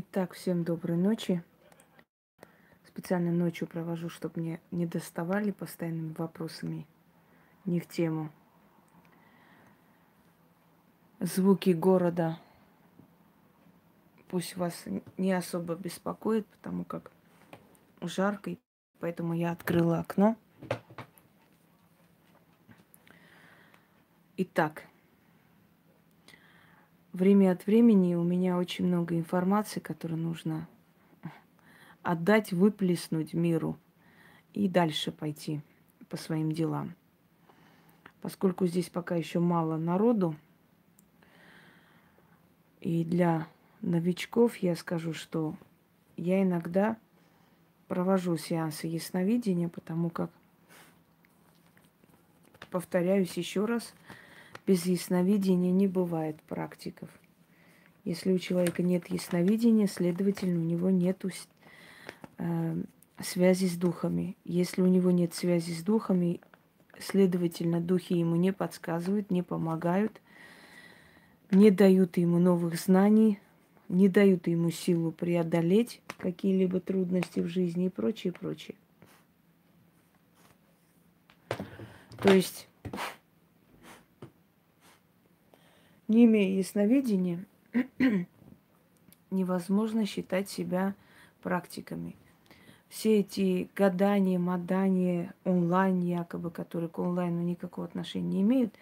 Итак, всем доброй ночи. Специально ночью провожу, чтобы мне не доставали постоянными вопросами не в тему. Звуки города пусть вас не особо беспокоит, потому как жарко, поэтому я открыла окно. Итак, время от времени у меня очень много информации, которую нужно отдать, выплеснуть миру и дальше пойти по своим делам. Поскольку здесь пока еще мало народу, и для новичков я скажу, что я иногда провожу сеансы ясновидения, потому как, повторяюсь еще раз, без ясновидения не бывает практиков. Если у человека нет ясновидения, следовательно, у него нет э, связи с духами. Если у него нет связи с духами, следовательно, духи ему не подсказывают, не помогают, не дают ему новых знаний, не дают ему силу преодолеть какие-либо трудности в жизни и прочее, прочее. То есть, не имея ясновидения, невозможно считать себя практиками. Все эти гадания, мадания, онлайн якобы, которые к онлайну никакого отношения не имеют,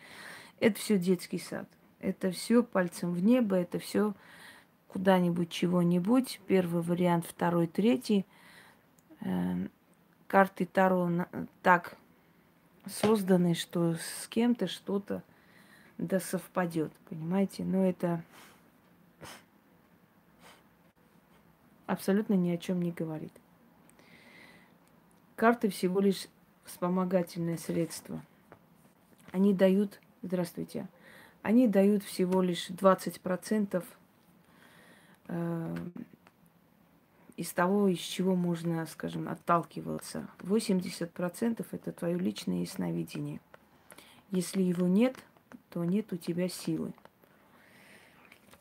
это все детский сад. Это все пальцем в небо, это все куда-нибудь чего-нибудь. Первый вариант, второй, третий. Эм, карты Таро так созданы, что с кем-то что-то да совпадет, понимаете? Но это абсолютно ни о чем не говорит. Карты всего лишь вспомогательное средство. Они дают, здравствуйте, они дают всего лишь 20% Э, из того, из чего можно, скажем, отталкиваться. 80% это твое личное ясновидение. Если его нет, то нет у тебя силы.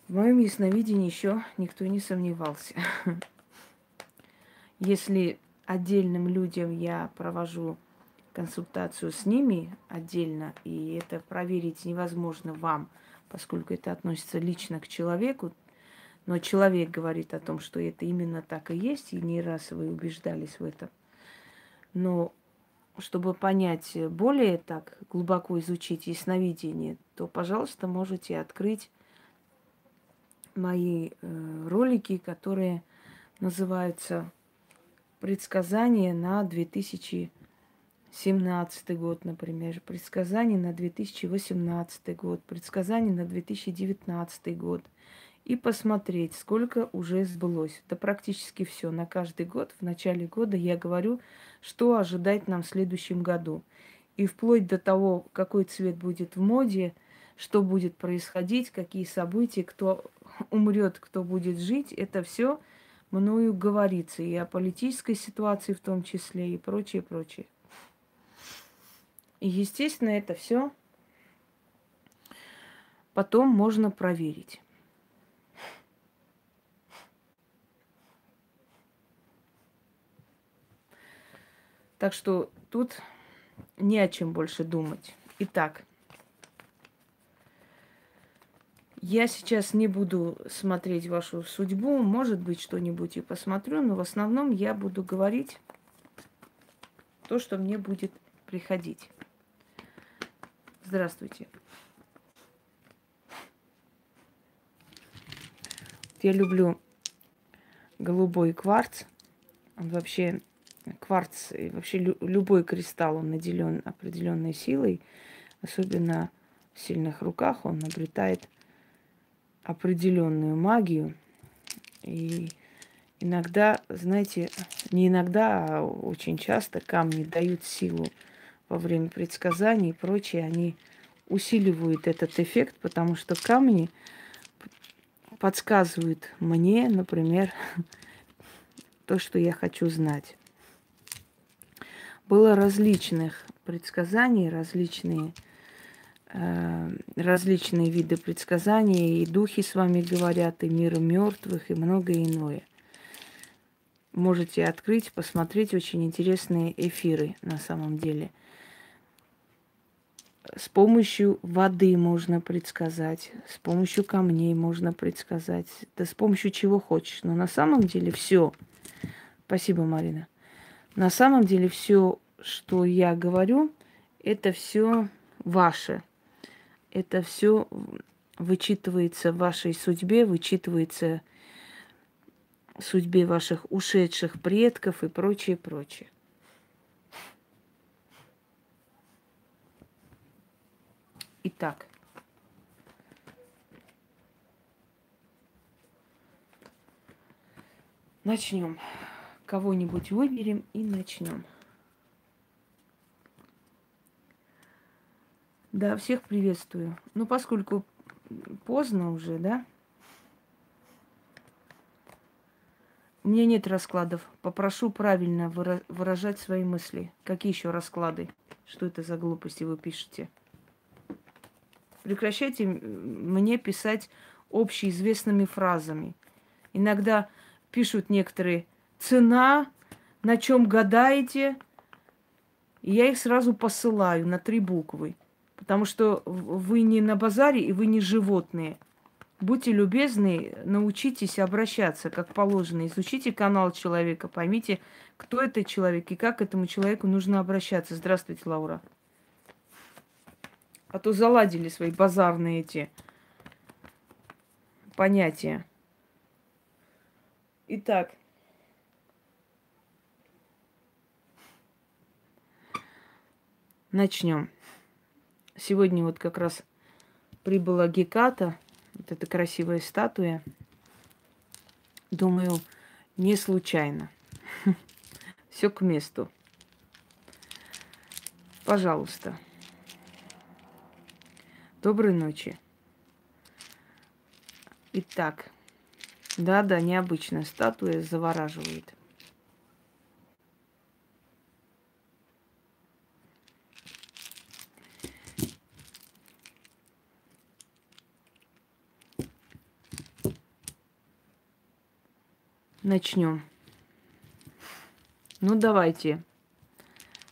В моем ясновидении еще никто не сомневался. Если отдельным людям я провожу консультацию с ними отдельно, и это проверить невозможно вам, поскольку это относится лично к человеку, но человек говорит о том, что это именно так и есть, и не раз вы убеждались в этом. Но чтобы понять более так, глубоко изучить ясновидение, то, пожалуйста, можете открыть мои э, ролики, которые называются «Предсказания на 2017 год», например, «Предсказания на 2018 год», «Предсказания на 2019 год», и посмотреть, сколько уже сбылось. Да практически все. На каждый год, в начале года я говорю, что ожидать нам в следующем году. И вплоть до того, какой цвет будет в моде, что будет происходить, какие события, кто умрет, кто будет жить, это все мною говорится. И о политической ситуации в том числе, и прочее, прочее. И, естественно, это все потом можно проверить. Так что тут не о чем больше думать. Итак, я сейчас не буду смотреть вашу судьбу, может быть, что-нибудь и посмотрю, но в основном я буду говорить то, что мне будет приходить. Здравствуйте. Я люблю голубой кварц. Он вообще кварц и вообще лю- любой кристалл, он наделен определенной силой, особенно в сильных руках, он обретает определенную магию. И иногда, знаете, не иногда, а очень часто камни дают силу во время предсказаний и прочее, они усиливают этот эффект, потому что камни подсказывают мне, например, то, что я хочу знать было различных предсказаний, различные э, различные виды предсказаний, и духи с вами говорят, и мир мертвых, и многое иное. Можете открыть, посмотреть очень интересные эфиры на самом деле. С помощью воды можно предсказать, с помощью камней можно предсказать, да с помощью чего хочешь. Но на самом деле все. Спасибо, Марина. На самом деле все, что я говорю, это все ваше. Это все вычитывается в вашей судьбе, вычитывается судьбе ваших ушедших предков и прочее, прочее. Итак, начнем. Кого-нибудь выберем и начнем. Да, всех приветствую. Ну, поскольку поздно уже, да? У меня нет раскладов. Попрошу правильно выражать свои мысли. Какие еще расклады? Что это за глупости вы пишете? Прекращайте мне писать общеизвестными фразами. Иногда пишут некоторые цена, на чем гадаете. И я их сразу посылаю на три буквы. Потому что вы не на базаре и вы не животные. Будьте любезны, научитесь обращаться как положено. Изучите канал человека, поймите, кто это человек и как этому человеку нужно обращаться. Здравствуйте, Лаура. А то заладили свои базарные эти понятия. Итак, начнем. Сегодня вот как раз прибыла Геката – вот эта красивая статуя. Думаю, не случайно. Все к месту. Пожалуйста. Доброй ночи. Итак, да-да, необычная статуя завораживает. Начнем. Ну, давайте.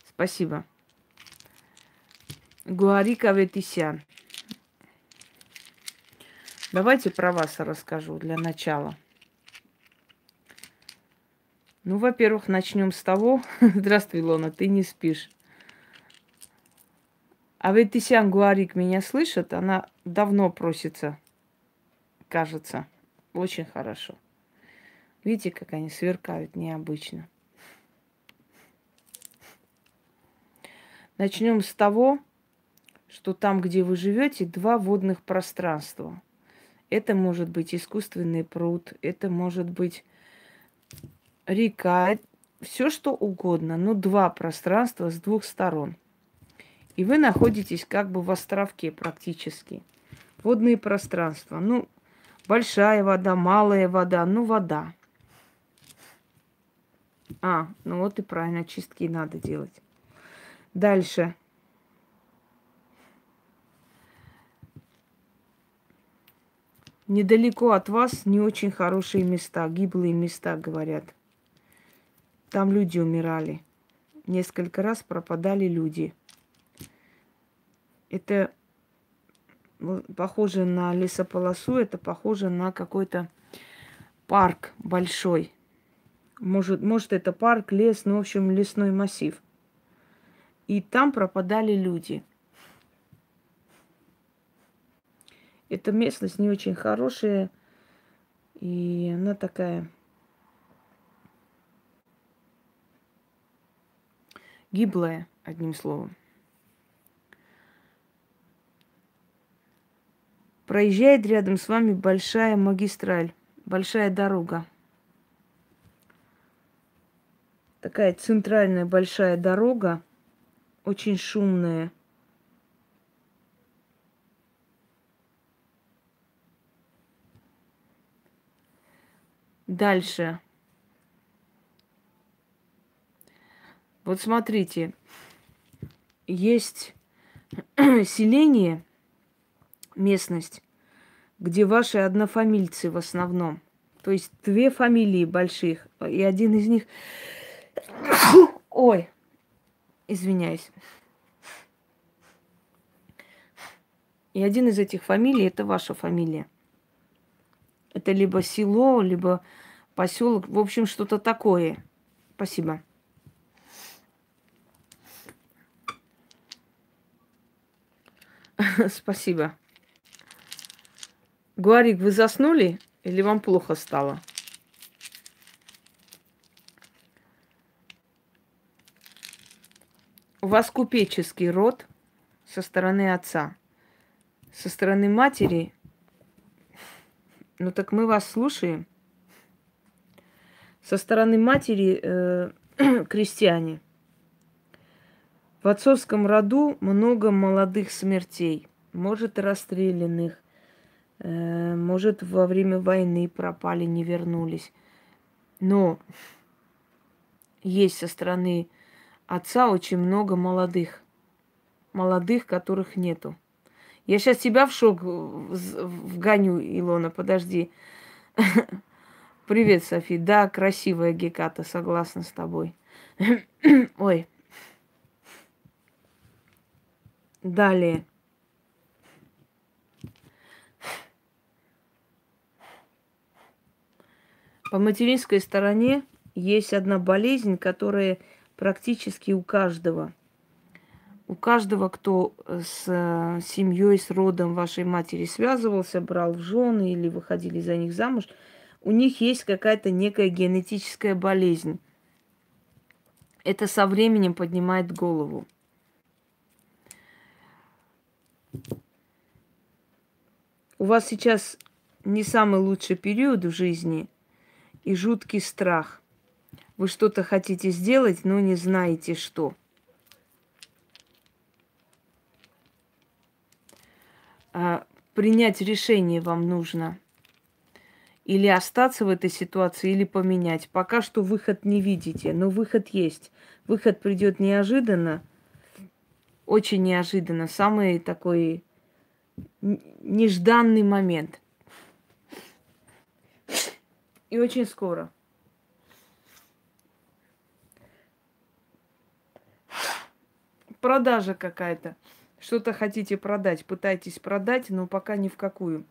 Спасибо. Гуарика Ветисян. Давайте про вас расскажу для начала. Ну, во-первых, начнем с того. Здравствуй, Лона, ты не спишь. А Ветисян Гуарик меня слышит? Она давно просится, кажется. Очень хорошо. Видите, как они сверкают необычно. Начнем с того, что там, где вы живете, два водных пространства. Это может быть искусственный пруд, это может быть река, все что угодно, но два пространства с двух сторон. И вы находитесь как бы в островке практически. Водные пространства. Ну, большая вода, малая вода, ну вода. А, ну вот и правильно, чистки надо делать. Дальше. Недалеко от вас не очень хорошие места, гиблые места, говорят. Там люди умирали. Несколько раз пропадали люди. Это похоже на лесополосу, это похоже на какой-то парк большой. Может, может, это парк, лес, ну, в общем, лесной массив. И там пропадали люди. Эта местность не очень хорошая, и она такая гиблая, одним словом. Проезжает рядом с вами большая магистраль, большая дорога. Такая центральная большая дорога, очень шумная. Дальше. Вот смотрите, есть селение, местность, где ваши однофамильцы в основном. То есть две фамилии больших, и один из них... Ой, извиняюсь. И один из этих фамилий это ваша фамилия. Это либо село, либо поселок, в общем, что-то такое. Спасибо. Спасибо. Гуарик, вы заснули или вам плохо стало? У вас купеческий род со стороны отца. Со стороны матери, ну так мы вас слушаем. Со стороны матери э, крестьяне. В отцовском роду много молодых смертей, может, расстрелянных, э, может, во время войны пропали, не вернулись. Но есть со стороны отца очень много молодых, молодых, которых нету. Я сейчас тебя в шок вгоню, Илона, подожди. Привет, Софи. Да, красивая Геката, согласна с тобой. Ой. Далее. По материнской стороне есть одна болезнь, которая практически у каждого. У каждого, кто с э, семьей, с родом вашей матери связывался, брал в жены или выходили за них замуж, у них есть какая-то некая генетическая болезнь. Это со временем поднимает голову. У вас сейчас не самый лучший период в жизни и жуткий страх. Вы что-то хотите сделать, но не знаете что. А принять решение вам нужно. Или остаться в этой ситуации, или поменять. Пока что выход не видите, но выход есть. Выход придет неожиданно, очень неожиданно, самый такой нежданный момент. И очень скоро. Продажа какая-то. Что-то хотите продать, пытаетесь продать, но пока ни в какую.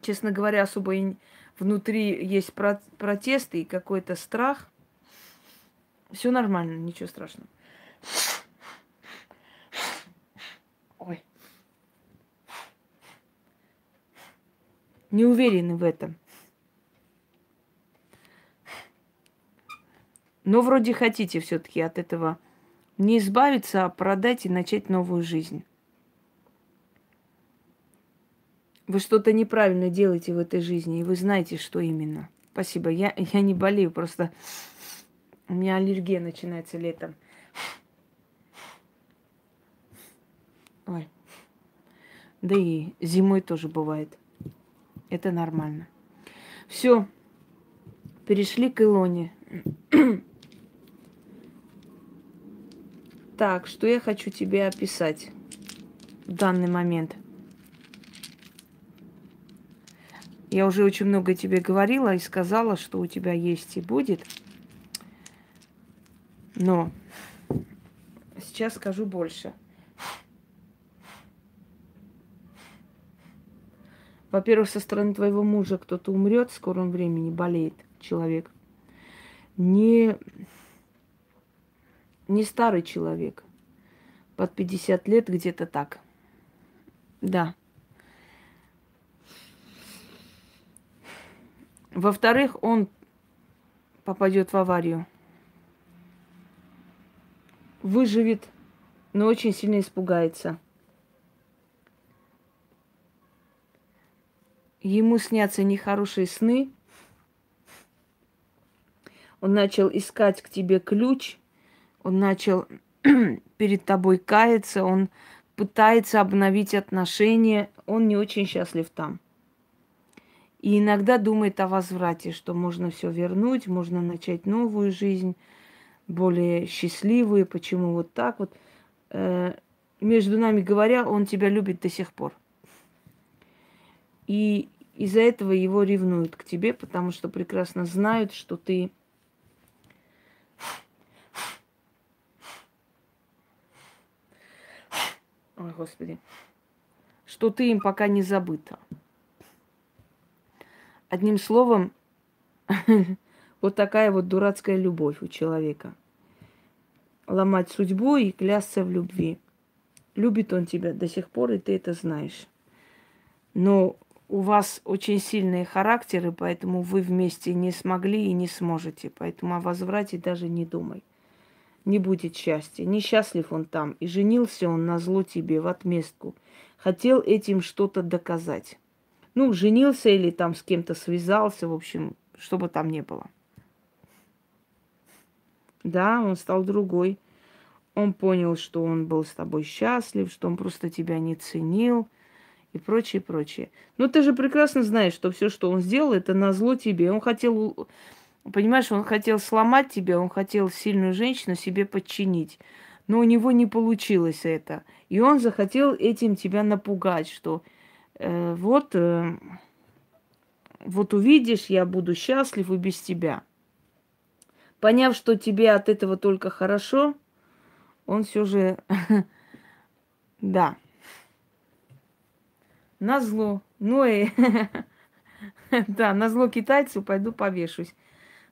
Честно говоря, особо и внутри есть про- протесты и какой-то страх. Все нормально, ничего страшного. Ой. Не уверены в этом. Но вроде хотите все-таки от этого не избавиться, а продать и начать новую жизнь. Вы что-то неправильно делаете в этой жизни, и вы знаете, что именно. Спасибо. Я, я не болею, просто у меня аллергия начинается летом. Ой. Да и зимой тоже бывает. Это нормально. Все. Перешли к Илоне. Так, что я хочу тебе описать в данный момент? Я уже очень много тебе говорила и сказала, что у тебя есть и будет. Но сейчас скажу больше. Во-первых, со стороны твоего мужа кто-то умрет в скором времени, болеет человек. Не не старый человек. Под 50 лет где-то так. Да. Во-вторых, он попадет в аварию. Выживет, но очень сильно испугается. Ему снятся нехорошие сны. Он начал искать к тебе ключ – он начал перед тобой каяться, он пытается обновить отношения, он не очень счастлив там. И иногда думает о возврате, что можно все вернуть, можно начать новую жизнь, более счастливую. Почему вот так вот? Э, между нами говоря, он тебя любит до сих пор. И из-за этого его ревнуют к тебе, потому что прекрасно знают, что ты Ой, Господи. Что ты им пока не забыта. Одним словом, вот такая вот дурацкая любовь у человека. Ломать судьбу и клясться в любви. Любит он тебя до сих пор, и ты это знаешь. Но у вас очень сильные характеры, поэтому вы вместе не смогли и не сможете. Поэтому о возврате даже не думай. Не будет счастья. Несчастлив он там. И женился он на зло тебе в отместку. Хотел этим что-то доказать. Ну, женился или там с кем-то связался, в общем, что бы там ни было. Да, он стал другой. Он понял, что он был с тобой счастлив, что он просто тебя не ценил и прочее, прочее. Но ты же прекрасно знаешь, что все, что он сделал, это на зло тебе. Он хотел, понимаешь, он хотел сломать тебя, он хотел сильную женщину себе подчинить. Но у него не получилось это. И он захотел этим тебя напугать, что э, вот, э, вот увидишь, я буду счастлив и без тебя. Поняв, что тебе от этого только хорошо, он все же, да, на зло. Ну и, да, на зло китайцу пойду повешусь.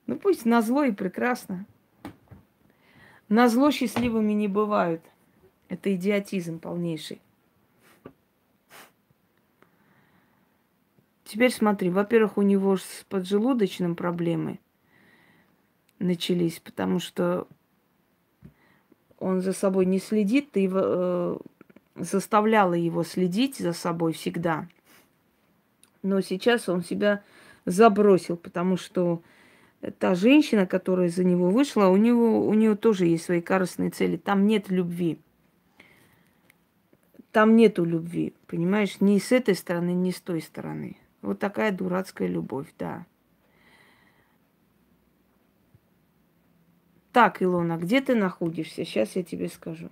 Ну пусть на зло и прекрасно. На зло счастливыми не бывают. Это идиотизм полнейший. Теперь смотри, во-первых, у него с поджелудочным проблемы начались, потому что он за собой не следит, ты э, заставляла его следить за собой всегда. Но сейчас он себя забросил, потому что та женщина, которая за него вышла, у него у нее тоже есть свои корыстные цели. Там нет любви. Там нету любви, понимаешь, ни с этой стороны, ни с той стороны. Вот такая дурацкая любовь, да. Так, Илона, где ты находишься? Сейчас я тебе скажу.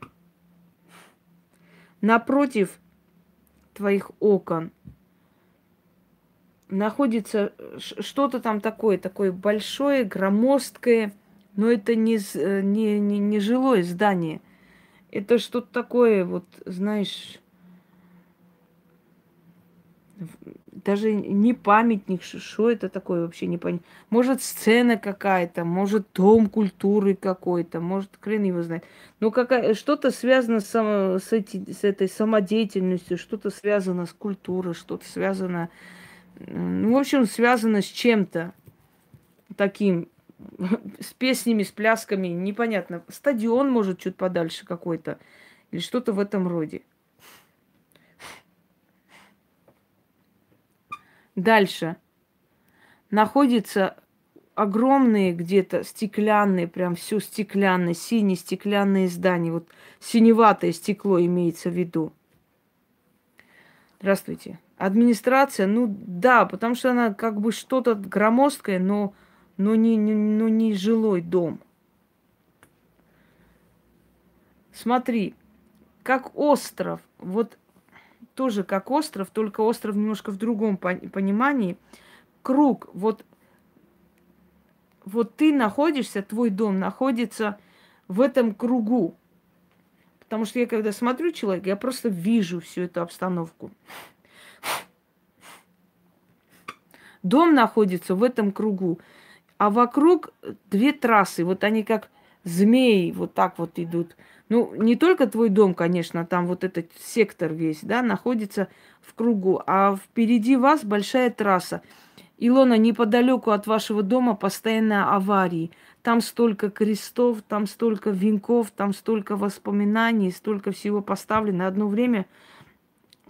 Напротив твоих окон находится что-то там такое, такое большое, громоздкое, но это не, э, не, не, не жилое здание. Это что-то такое, вот, знаешь, даже не памятник, что это такое вообще не понятно. Может, сцена какая-то, может, дом культуры какой-то, может, хрен его знает. Но какая, что-то связано с, с, эти, с этой самодеятельностью, что-то связано с культурой, что-то связано, ну, в общем, связано с чем-то таким, с песнями, с плясками, непонятно. Стадион, может, чуть подальше какой-то, или что-то в этом роде. Дальше. Находятся огромные где-то стеклянные, прям все стеклянные, синие стеклянные здания. Вот синеватое стекло имеется в виду. Здравствуйте. Администрация, ну да, потому что она как бы что-то громоздкое, но, но, не, не, но не жилой дом. Смотри, как остров. Вот тоже как остров, только остров немножко в другом понимании. Круг, вот, вот ты находишься, твой дом находится в этом кругу. Потому что я когда смотрю человека, я просто вижу всю эту обстановку. Дом находится в этом кругу, а вокруг две трассы. Вот они как змеи вот так вот идут. Ну, не только твой дом, конечно, там вот этот сектор весь, да, находится в кругу, а впереди вас большая трасса. Илона, неподалеку от вашего дома постоянно аварии. Там столько крестов, там столько венков, там столько воспоминаний, столько всего поставлено. Одно время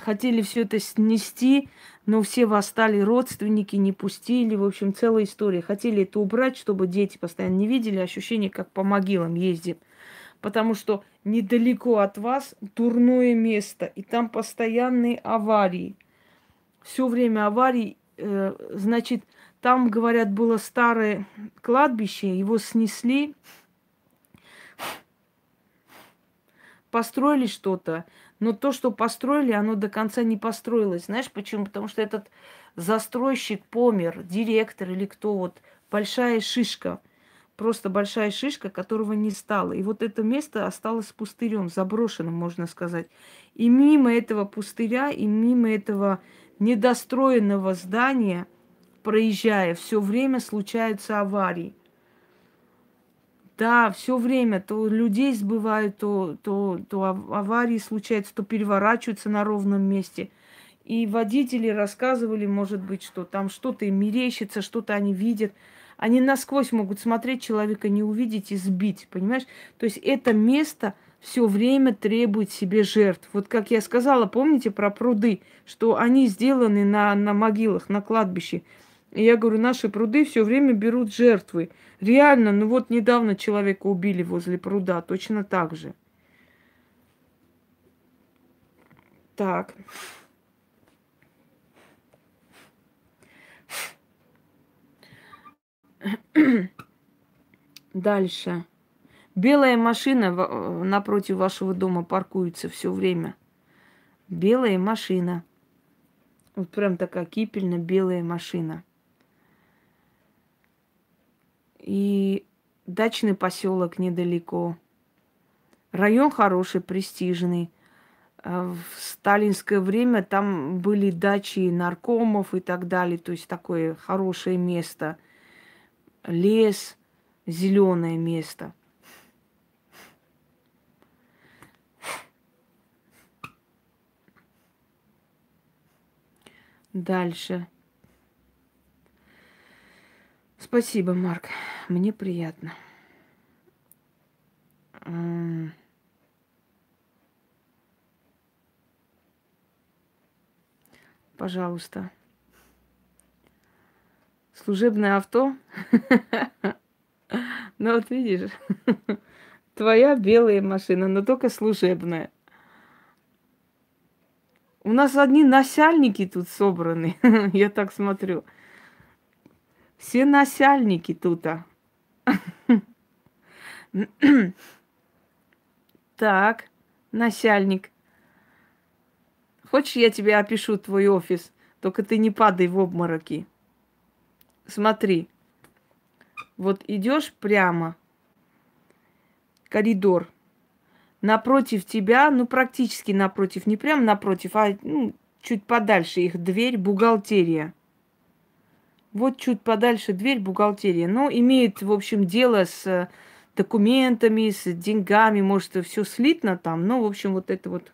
хотели все это снести, но все восстали, родственники не пустили. В общем, целая история. Хотели это убрать, чтобы дети постоянно не видели ощущение, как по могилам ездим потому что недалеко от вас дурное место, и там постоянные аварии. Все время аварий, э, значит, там, говорят, было старое кладбище, его снесли, построили что-то, Но то, что построили, оно до конца не построилось. Знаешь почему? Потому что этот застройщик помер, директор или кто вот, большая шишка. Просто большая шишка, которого не стало. И вот это место осталось пустырем, заброшенным, можно сказать. И мимо этого пустыря, и мимо этого недостроенного здания, проезжая, все время случаются аварии. Да, все время то людей сбывают, то, то, то аварии случаются, то переворачиваются на ровном месте. И водители рассказывали, может быть, что там что-то им мерещится, что-то они видят. Они насквозь могут смотреть человека, не увидеть и сбить, понимаешь? То есть это место все время требует себе жертв. Вот как я сказала, помните про пруды, что они сделаны на, на могилах, на кладбище. Я говорю, наши пруды все время берут жертвы. Реально, ну вот недавно человека убили возле пруда, точно так же. Так. Дальше. Белая машина напротив вашего дома паркуется все время. Белая машина. Вот прям такая кипельно белая машина и дачный поселок недалеко. Район хороший, престижный. А в сталинское время там были дачи наркомов и так далее. То есть такое хорошее место. Лес, зеленое место. Дальше. Спасибо, Марк. Мне приятно. Пожалуйста. Служебное авто? Ну вот видишь, твоя белая машина, но только служебная. У нас одни насяльники тут собраны, я так смотрю. Все насяльники тут. -а. Так, насяльник. Хочешь, я тебе опишу твой офис? Только ты не падай в обмороки. Смотри. Вот идешь прямо. Коридор. Напротив тебя, ну практически напротив, не прям напротив, а ну, чуть подальше их дверь, бухгалтерия. Вот чуть подальше дверь бухгалтерия. Но имеет, в общем, дело с э, документами, с деньгами, может, все слитно там. Но, в общем, вот эта вот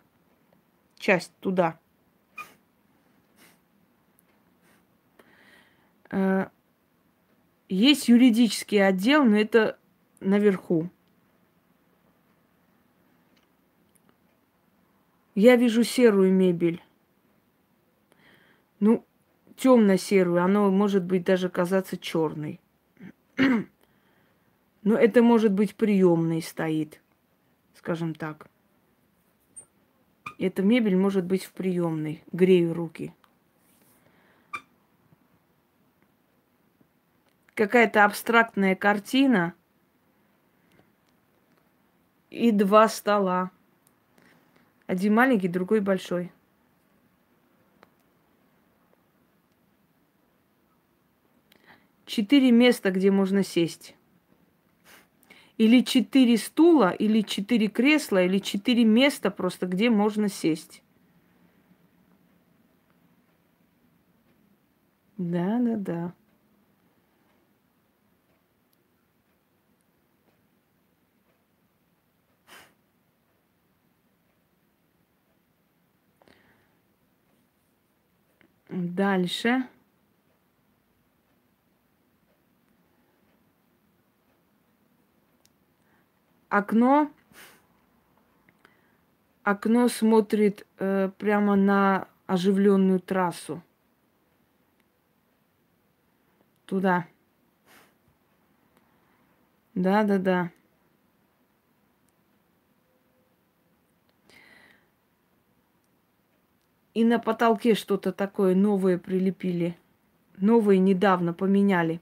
часть туда. Э, есть юридический отдел, но это наверху. Я вижу серую мебель. Ну, темно-серую, оно может быть даже казаться черной. Но это может быть приемной стоит, скажем так. Эта мебель может быть в приемной. Грею руки. Какая-то абстрактная картина и два стола. Один маленький, другой большой. Четыре места, где можно сесть. Или четыре стула, или четыре кресла, или четыре места просто, где можно сесть. Да, да, да. Дальше. Окно, окно смотрит э, прямо на оживленную трассу. Туда. Да, да, да. И на потолке что-то такое новое прилепили. Новые недавно поменяли.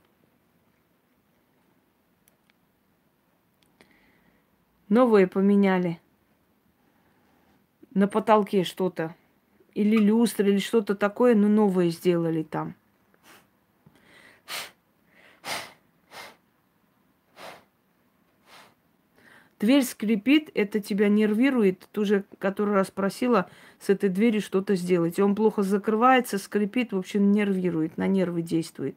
Новые поменяли. на потолке что-то. Или люстра, или что-то такое, но новое сделали там. Дверь скрипит, это тебя нервирует. Ты уже который раз просила с этой двери что-то сделать. И он плохо закрывается, скрипит, в общем, нервирует, на нервы действует.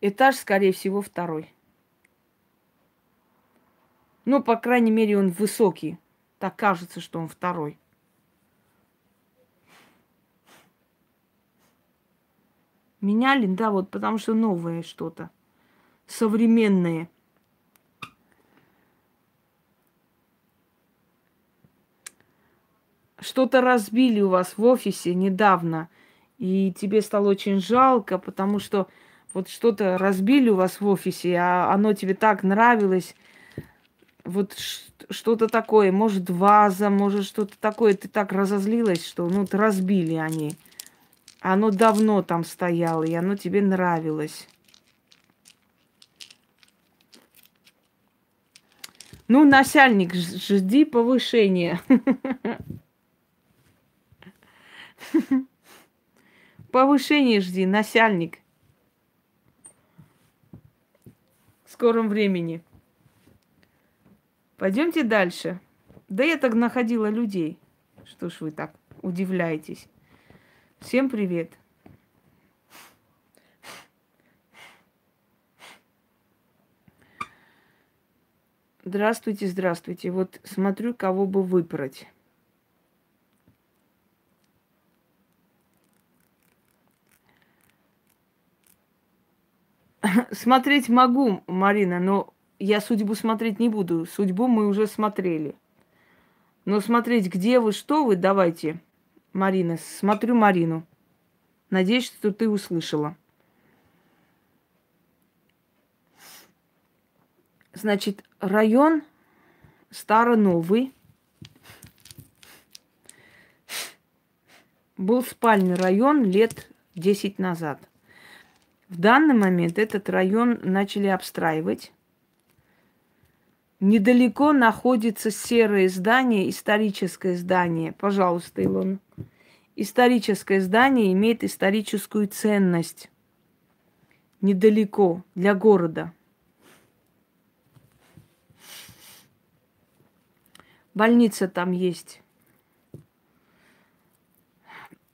Этаж, скорее всего, второй. Ну, по крайней мере, он высокий. Так кажется, что он второй. Меняли, да, вот потому что новое что-то. Современное. Что-то разбили у вас в офисе недавно. И тебе стало очень жалко, потому что вот что-то разбили у вас в офисе, а оно тебе так нравилось. Вот что-то такое, может, ваза, может, что-то такое. Ты так разозлилась, что ну, разбили они. Оно давно там стояло, и оно тебе нравилось. Ну, начальник, жди повышения. Повышение жди, начальник. В скором времени. Пойдемте дальше. Да я так находила людей. Что ж вы так удивляетесь? Всем привет! Здравствуйте, здравствуйте. Вот смотрю, кого бы выбрать. Смотреть могу, Марина, но я судьбу смотреть не буду. Судьбу мы уже смотрели. Но смотреть, где вы, что вы, давайте. Марина. Смотрю Марину. Надеюсь, что ты услышала. Значит, район Старо-Новый был спальный район лет 10 назад. В данный момент этот район начали обстраивать. Недалеко находится серое здание, историческое здание. Пожалуйста, Илон. Историческое здание имеет историческую ценность. Недалеко, для города. Больница там есть.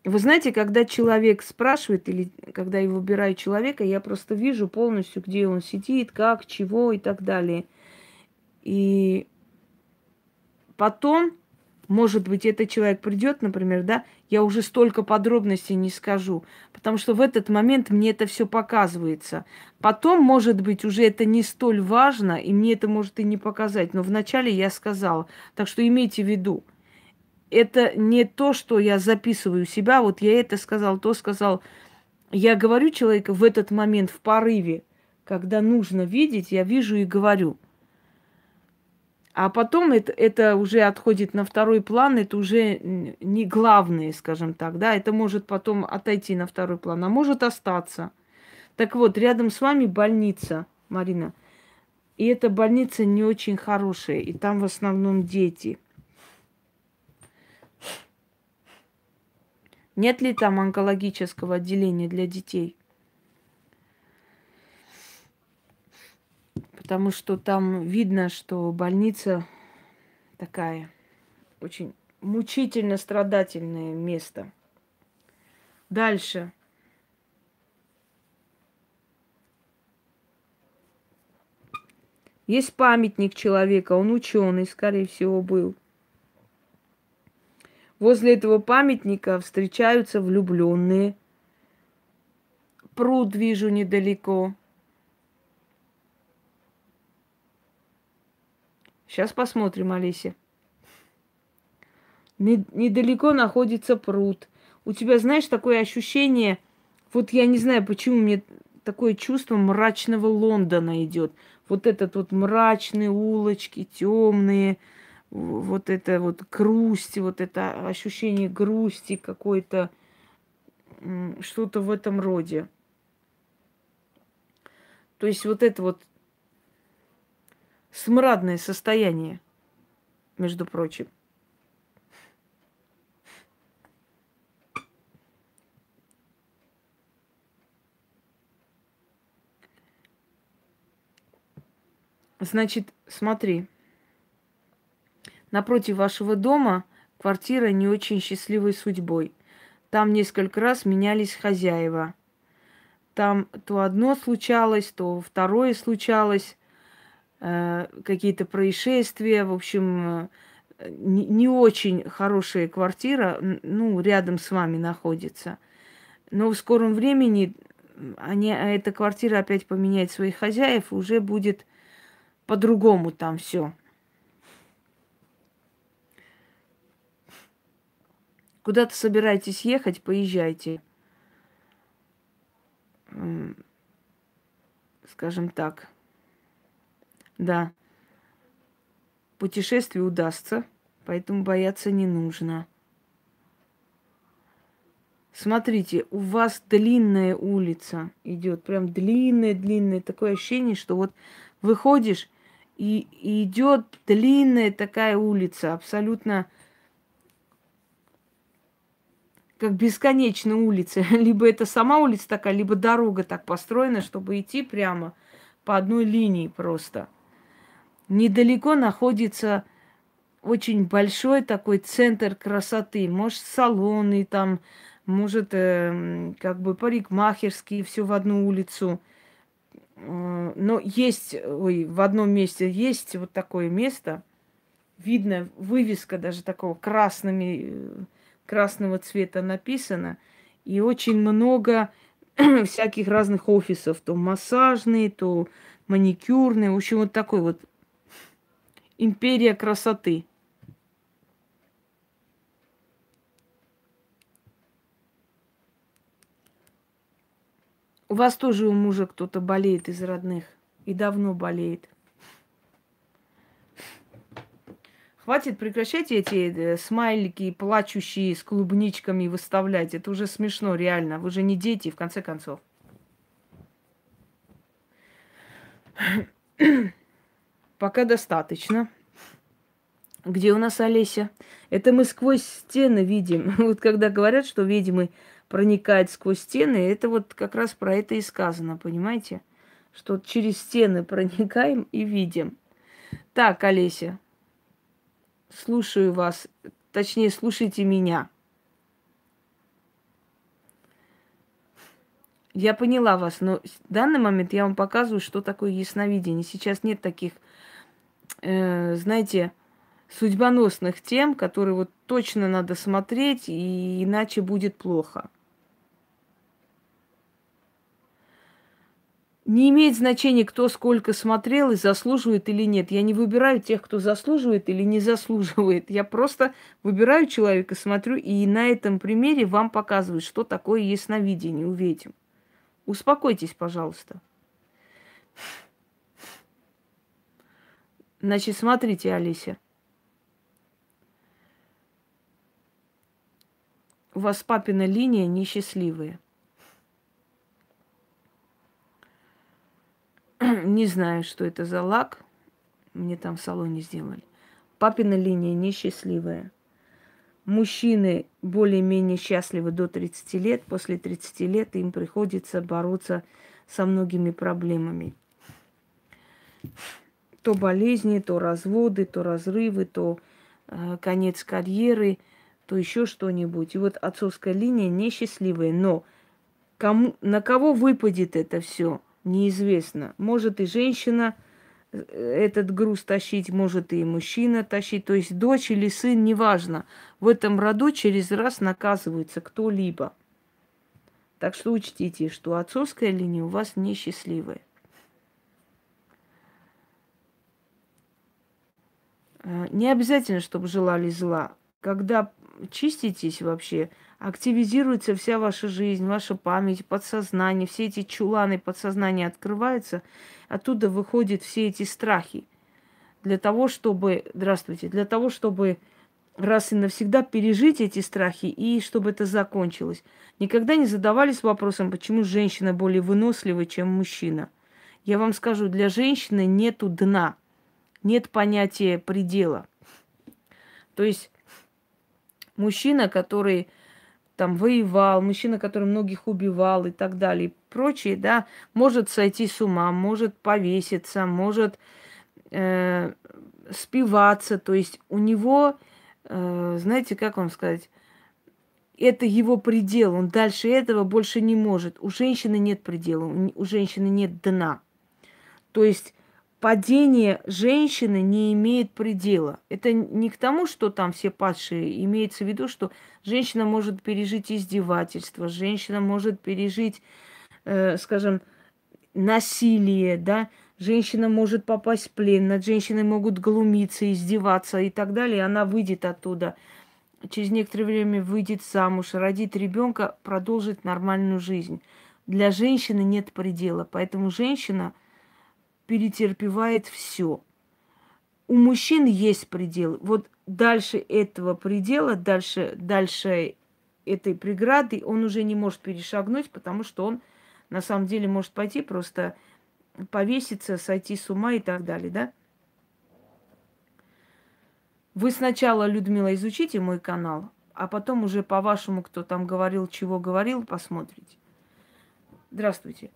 Вы знаете, когда человек спрашивает, или когда я выбираю человека, я просто вижу полностью, где он сидит, как, чего и так далее. И потом, может быть, этот человек придет, например, да, я уже столько подробностей не скажу, потому что в этот момент мне это все показывается. Потом, может быть, уже это не столь важно, и мне это может и не показать, но вначале я сказала. Так что имейте в виду, это не то, что я записываю себя, вот я это сказал, то сказал. Я говорю человеку в этот момент, в порыве, когда нужно видеть, я вижу и говорю – а потом это, это уже отходит на второй план, это уже не главное, скажем так, да, это может потом отойти на второй план, а может остаться. Так вот, рядом с вами больница, Марина. И эта больница не очень хорошая, и там в основном дети. Нет ли там онкологического отделения для детей? потому что там видно, что больница такая очень мучительно страдательное место. Дальше. Есть памятник человека, он ученый, скорее всего, был. Возле этого памятника встречаются влюбленные. Пруд вижу недалеко. Сейчас посмотрим, Олеся. Недалеко находится пруд. У тебя, знаешь, такое ощущение, вот я не знаю, почему мне такое чувство мрачного Лондона идет. Вот этот вот мрачные улочки, темные, вот это вот грусть, вот это ощущение грусти какой-то, что-то в этом роде. То есть вот это вот смрадное состояние, между прочим. Значит, смотри. Напротив вашего дома квартира не очень счастливой судьбой. Там несколько раз менялись хозяева. Там то одно случалось, то второе случалось, э, какие-то происшествия. В общем, э, не, не очень хорошая квартира, ну, рядом с вами находится. Но в скором времени они, а эта квартира опять поменяет своих хозяев, уже будет по-другому там все. Куда-то собираетесь ехать, поезжайте. Скажем так. Да. Путешествие удастся, поэтому бояться не нужно. Смотрите, у вас длинная улица идет, прям длинная-длинная. Такое ощущение, что вот выходишь, и, и идет длинная такая улица, абсолютно как бесконечная улица. Либо это сама улица такая, либо дорога так построена, чтобы идти прямо по одной линии просто. Недалеко находится очень большой такой центр красоты. Может, салоны там, может, э, как бы парикмахерские, все в одну улицу – но есть, ой, в одном месте есть вот такое место, видно, вывеска даже такого красными, э, красного цвета написана, и очень много всяких разных офисов, то массажные, то маникюрные, в общем, вот такой вот империя красоты. У вас тоже у мужа кто-то болеет из родных. И давно болеет. Хватит, прекращайте эти э, смайлики плачущие с клубничками выставлять. Это уже смешно, реально. Вы же не дети, в конце концов. Пока достаточно. Где у нас Олеся? Это мы сквозь стены видим. Вот когда говорят, что ведьмы проникает сквозь стены, это вот как раз про это и сказано, понимаете? Что через стены проникаем и видим. Так, Олеся, слушаю вас, точнее, слушайте меня. Я поняла вас, но в данный момент я вам показываю, что такое ясновидение. Сейчас нет таких, э, знаете, судьбоносных тем, которые вот точно надо смотреть, и иначе будет плохо. Не имеет значения, кто сколько смотрел и заслуживает или нет. Я не выбираю тех, кто заслуживает или не заслуживает. Я просто выбираю человека, смотрю, и на этом примере вам показываю, что такое ясновидение у ведьм. Успокойтесь, пожалуйста. Значит, смотрите, Алися. У вас папина линия несчастливая. Не знаю, что это за лак. Мне там в салоне сделали. Папина линия несчастливая. Мужчины более-менее счастливы до 30 лет. После 30 лет им приходится бороться со многими проблемами. То болезни, то разводы, то разрывы, то э, конец карьеры, то еще что-нибудь. И вот отцовская линия несчастливая. Но кому, на кого выпадет это все? Неизвестно. Может и женщина э, этот груз тащить, может и мужчина тащить. То есть дочь или сын, неважно. В этом роду через раз наказывается кто-либо. Так что учтите, что отцовская линия у вас несчастливая. Э, не обязательно, чтобы желали зла. Когда чиститесь вообще, активизируется вся ваша жизнь, ваша память, подсознание, все эти чуланы подсознания открываются, оттуда выходят все эти страхи. Для того, чтобы, здравствуйте, для того, чтобы раз и навсегда пережить эти страхи и чтобы это закончилось. Никогда не задавались вопросом, почему женщина более вынослива, чем мужчина. Я вам скажу, для женщины нету дна. нет понятия предела. То есть мужчина, который там воевал, мужчина, который многих убивал и так далее, и прочее, да, может сойти с ума, может повеситься, может э, спиваться, то есть у него, э, знаете, как вам сказать, это его предел, он дальше этого больше не может. У женщины нет предела, у женщины нет дна. То есть падение женщины не имеет предела. Это не к тому, что там все падшие. Имеется в виду, что женщина может пережить издевательство, женщина может пережить, э, скажем, насилие, да, женщина может попасть в плен, над женщиной могут глумиться, издеваться и так далее, она выйдет оттуда. Через некоторое время выйдет замуж, родит ребенка, продолжит нормальную жизнь. Для женщины нет предела, поэтому женщина – перетерпевает все. У мужчин есть предел. Вот дальше этого предела, дальше, дальше этой преграды он уже не может перешагнуть, потому что он на самом деле может пойти просто повеситься, сойти с ума и так далее, да? Вы сначала, Людмила, изучите мой канал, а потом уже по-вашему, кто там говорил, чего говорил, посмотрите. Здравствуйте.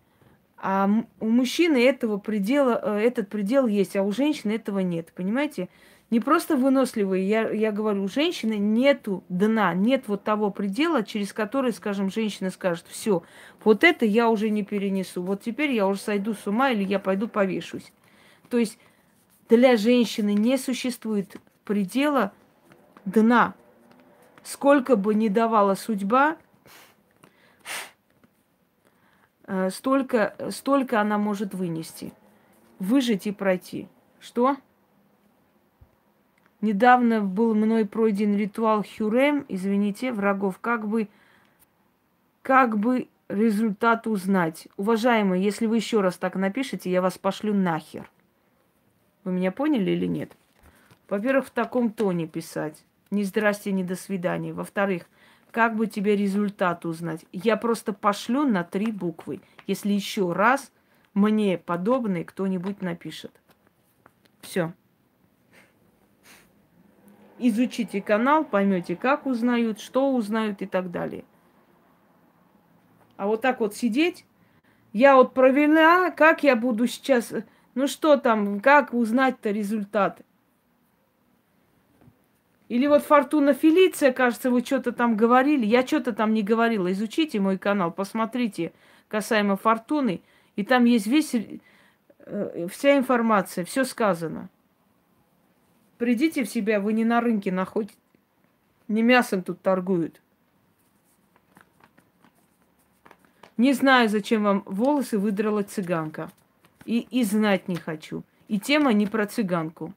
А у мужчины этого предела, э, этот предел есть, а у женщины этого нет. Понимаете? Не просто выносливые, я, я говорю, у женщины нету дна, нет вот того предела, через который, скажем, женщина скажет, все, вот это я уже не перенесу, вот теперь я уже сойду с ума или я пойду повешусь. То есть для женщины не существует предела дна. Сколько бы ни давала судьба, Э, столько, столько она может вынести. Выжить и пройти. Что? Недавно был мной пройден ритуал Хюрем, извините, врагов, как бы, как бы результат узнать. Уважаемые, если вы еще раз так напишете, я вас пошлю нахер. Вы меня поняли или нет? Во-первых, в таком тоне писать. Ни здрасте, ни до свидания. Во-вторых, как бы тебе результат узнать? Я просто пошлю на три буквы, если еще раз мне подобное кто-нибудь напишет. Все. Изучите канал, поймете, как узнают, что узнают и так далее. А вот так вот сидеть, я вот провела, как я буду сейчас, ну что там, как узнать-то результаты? Или вот Фортуна Фелиция, кажется, вы что-то там говорили. Я что-то там не говорила. Изучите мой канал, посмотрите касаемо Фортуны. И там есть весь, э, вся информация, все сказано. Придите в себя, вы не на рынке находитесь. Не мясом тут торгуют. Не знаю, зачем вам волосы выдрала цыганка. И, и знать не хочу. И тема не про цыганку.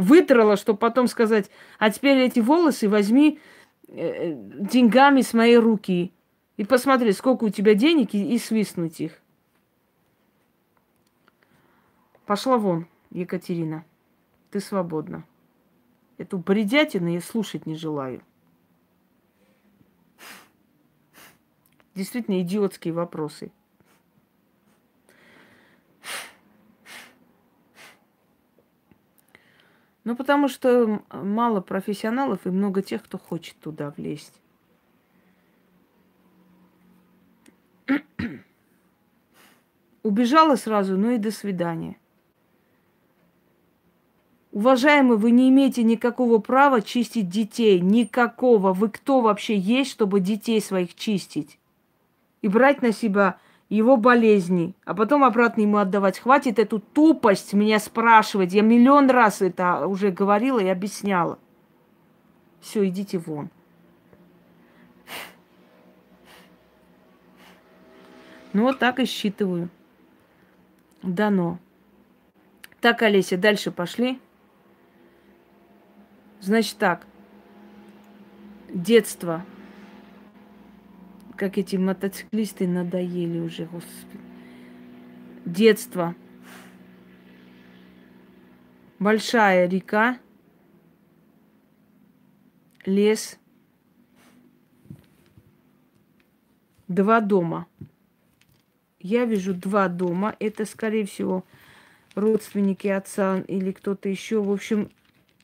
Вытрала, чтобы потом сказать, а теперь эти волосы возьми э, деньгами с моей руки и посмотри, сколько у тебя денег, и, и свистнуть их. Пошла вон, Екатерина. Ты свободна. Эту бредятину я слушать не желаю. Действительно идиотские вопросы. Ну, потому что мало профессионалов и много тех, кто хочет туда влезть. Убежала сразу, ну и до свидания. Уважаемые, вы не имеете никакого права чистить детей. Никакого. Вы кто вообще есть, чтобы детей своих чистить? И брать на себя его болезни, а потом обратно ему отдавать. Хватит эту тупость меня спрашивать. Я миллион раз это уже говорила и объясняла. Все, идите вон. Ну вот так и считываю. Дано. Так, Олеся, дальше пошли. Значит так. Детство как эти мотоциклисты надоели уже, господи. Детство. Большая река, лес, два дома. Я вижу два дома. Это, скорее всего, родственники отца или кто-то еще. В общем,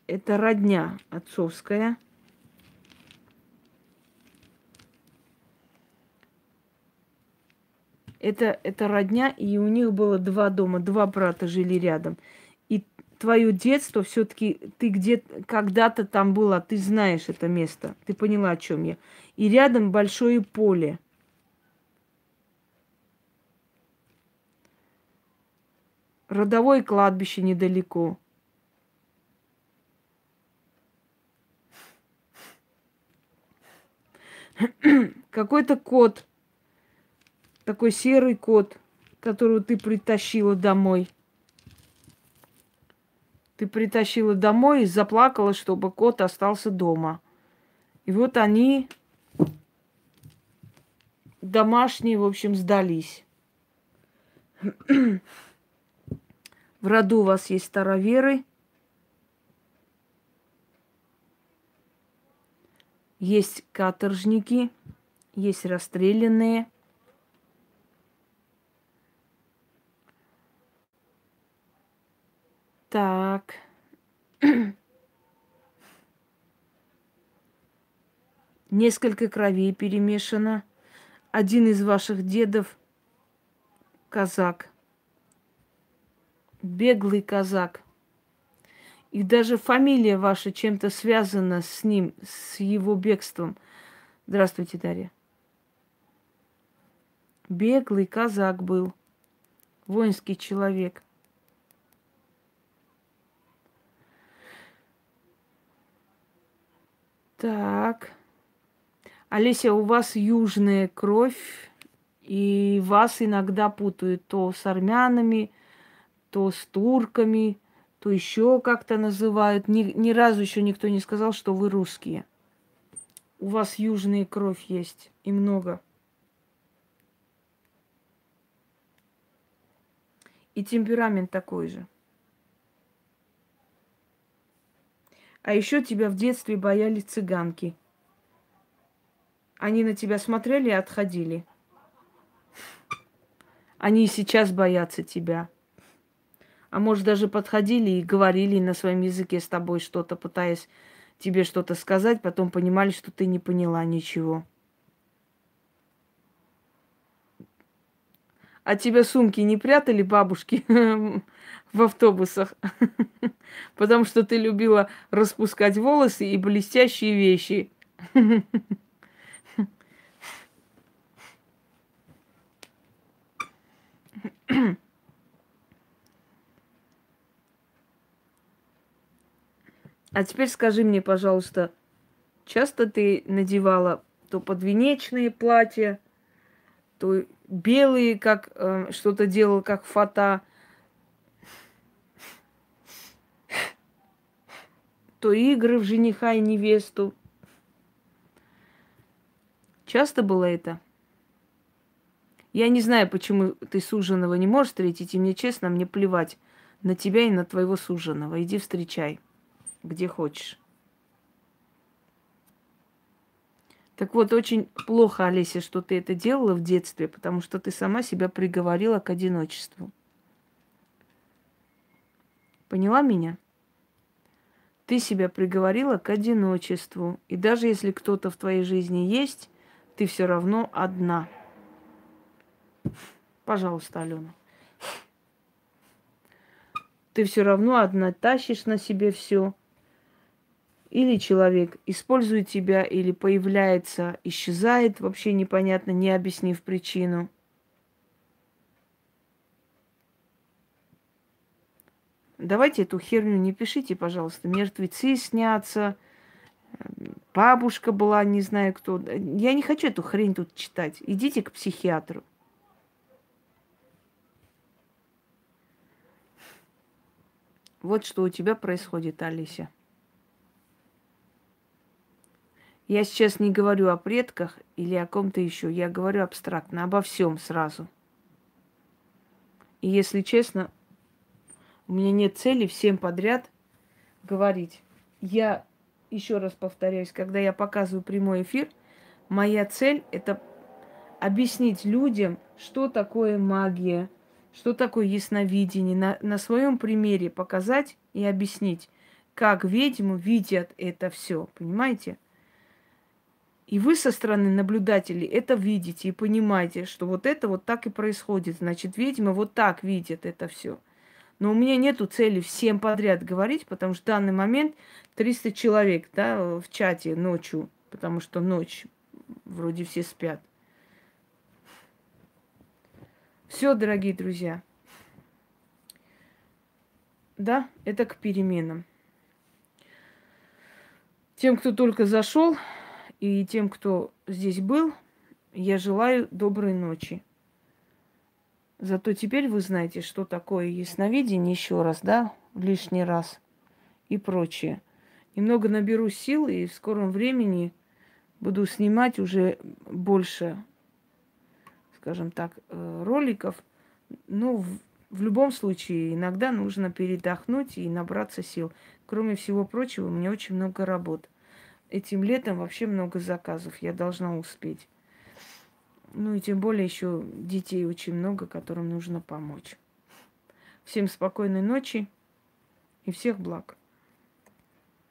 это родня отцовская. Это, это родня, и у них было два дома, два брата жили рядом. И твое детство все-таки ты где когда-то там была, ты знаешь это место, ты поняла, о чем я. И рядом большое поле. Родовое кладбище недалеко. Какой-то кот, такой серый кот, которого ты притащила домой. Ты притащила домой и заплакала, чтобы кот остался дома. И вот они домашние, в общем, сдались. В роду у вас есть староверы, есть каторжники, есть расстрелянные. Так. Несколько кровей перемешано. Один из ваших дедов казак – беглый казак. И даже фамилия ваша чем-то связана с ним, с его бегством. Здравствуйте, Дарья. Беглый казак был, воинский человек. Так. Олеся, у вас южная кровь, и вас иногда путают то с армянами, то с турками, то еще как-то называют. Ни, ни разу еще никто не сказал, что вы русские. У вас южная кровь есть и много. И темперамент такой же. А еще тебя в детстве боялись цыганки. Они на тебя смотрели и отходили. Они и сейчас боятся тебя. А может, даже подходили и говорили на своем языке с тобой что-то, пытаясь тебе что-то сказать, потом понимали, что ты не поняла ничего. А тебя сумки не прятали бабушки в автобусах? Потому что ты любила распускать волосы и блестящие вещи. А теперь скажи мне, пожалуйста, часто ты надевала то подвенечные платья, то белые, как э, что-то делала, как фата, то игры в жениха и невесту. Часто было это? Я не знаю, почему ты суженого не можешь встретить, и мне честно, мне плевать на тебя и на твоего суженого. Иди встречай где хочешь. Так вот, очень плохо, Олеся, что ты это делала в детстве, потому что ты сама себя приговорила к одиночеству. Поняла меня? Ты себя приговорила к одиночеству. И даже если кто-то в твоей жизни есть, ты все равно одна. Пожалуйста, Алена. Ты все равно одна тащишь на себе все. Или человек использует тебя, или появляется, исчезает, вообще непонятно, не объяснив причину. Давайте эту херню не пишите, пожалуйста. Мертвецы снятся, бабушка была, не знаю кто. Я не хочу эту хрень тут читать. Идите к психиатру. Вот что у тебя происходит, Алися. Я сейчас не говорю о предках или о ком-то еще, я говорю абстрактно, обо всем сразу. И если честно, у меня нет цели всем подряд говорить. Я еще раз повторяюсь, когда я показываю прямой эфир, моя цель это объяснить людям, что такое магия, что такое ясновидение, на, на своем примере показать и объяснить, как ведьму видят это все, понимаете? И вы со стороны наблюдателей это видите и понимаете, что вот это вот так и происходит. Значит, ведьмы вот так видят это все. Но у меня нету цели всем подряд говорить, потому что в данный момент 300 человек да, в чате ночью, потому что ночь, вроде все спят. Все, дорогие друзья. Да, это к переменам. Тем, кто только зашел, и тем, кто здесь был, я желаю доброй ночи. Зато теперь вы знаете, что такое ясновидение еще раз, да, лишний раз и прочее. Немного наберу сил и в скором времени буду снимать уже больше, скажем так, э, роликов. Ну, в, в любом случае, иногда нужно передохнуть и набраться сил. Кроме всего прочего, у меня очень много работы этим летом вообще много заказов. Я должна успеть. Ну и тем более еще детей очень много, которым нужно помочь. Всем спокойной ночи и всех благ.